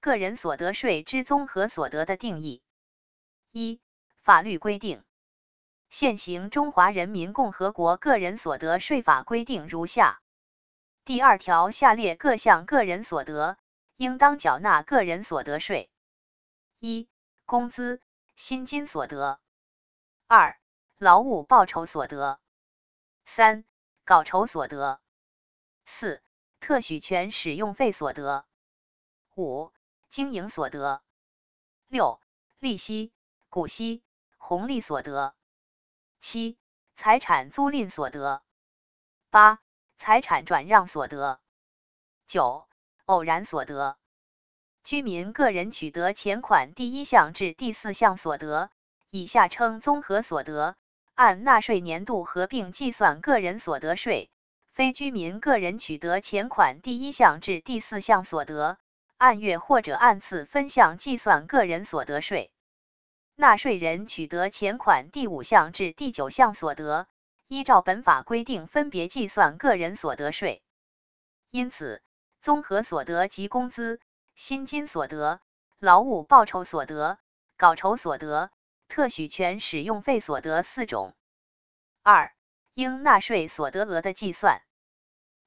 个人所得税之综合所得的定义。一、法律规定。现行《中华人民共和国个人所得税法》规定如下：第二条，下列各项个人所得，应当缴纳个人所得税：一、工资、薪金所得；二、劳务报酬所得；三、稿酬所得；四、特许权使用费所得；五、经营所得；六、利息、股息、红利所得。七、财产租赁所得；八、财产转让所得；九、偶然所得。居民个人取得前款第一项至第四项所得，以下称综合所得，按纳税年度合并计算个人所得税；非居民个人取得前款第一项至第四项所得，按月或者按次分项计算个人所得税。纳税人取得前款第五项至第九项所得，依照本法规定分别计算个人所得税。因此，综合所得及工资、薪金所得、劳务报酬所得、稿酬所得、特许权使用费所得四种。二、应纳税所得额的计算。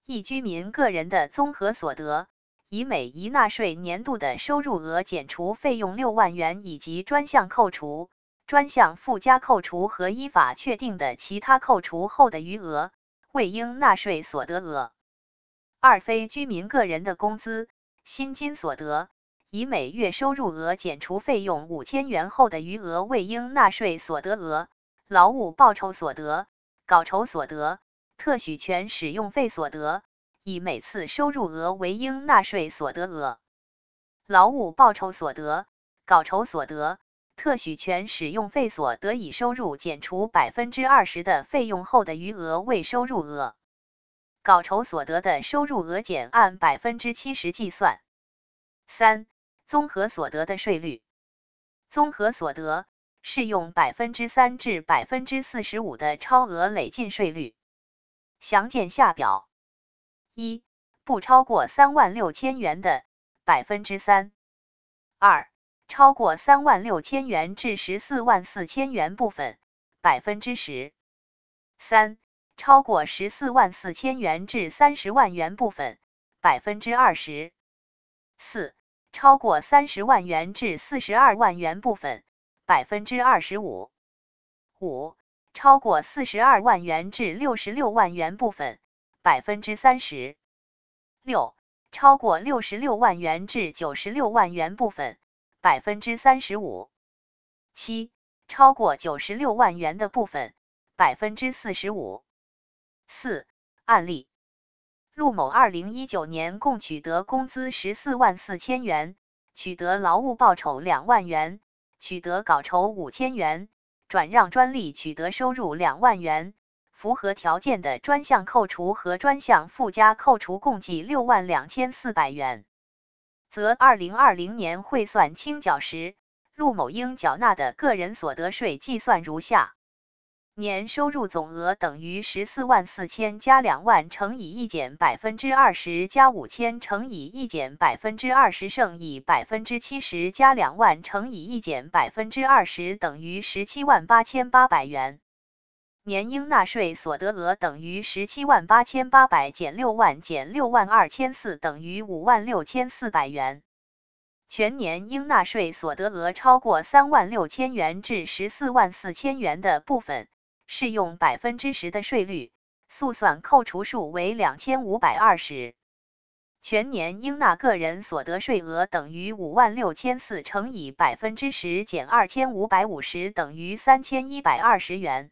一居民个人的综合所得。以每一纳税年度的收入额减除费用六万元，以及专项扣除、专项附加扣除和依法确定的其他扣除后的余额，为应纳税所得额。二、非居民个人的工资、薪金所得，以每月收入额减除费用五千元后的余额为应纳税所得额。劳务报酬所得、稿酬所得、特许权使用费所得。以每次收入额为应纳税所得额，劳务报酬所得、稿酬所得、特许权使用费所得以收入减除百分之二十的费用后的余额为收入额。稿酬所得的收入额减按百分之七十计算。三、综合所得的税率。综合所得适用百分之三至百分之四十五的超额累进税率。详见下表。一、不超过三万六千元的百分之三；二、超过三万六千元至十四万四千元部分百分之十；三、超过十四万四千元至三十万元部分百分之二十；四、超过三十万元至四十二万元部分百分之二十五；五、超过四十二万元至六十六万元部分。百分之三十六，超过六十六万元至九十六万元部分，百分之三十五。七，超过九十六万元的部分，百分之四十五。四，案例：陆某二零一九年共取得工资十四万四千元，取得劳务报酬两万元，取得稿酬五千元，转让专利取得收入两万元。符合条件的专项扣除和专项附加扣除共计六万两千四百元，则二零二零年汇算清缴时，陆某应缴纳的个人所得税计算如下：年收入总额等于十四万四千加两万乘以一减百分之二十加五千乘以一减百分之二十乘以百分之七十加两万乘以一减百分之二十等于十七万八千八百元。年应纳税所得额等于十七万八千八百减六万减六万二千四等于五万六千四百元。全年应纳税所得额超过三万六千元至十四万四千元的部分，适用百分之十的税率，速算扣除数为两千五百二十。全年应纳个人所得税额等于五万六千四乘以百分之十减二千五百五十等于三千一百二十元。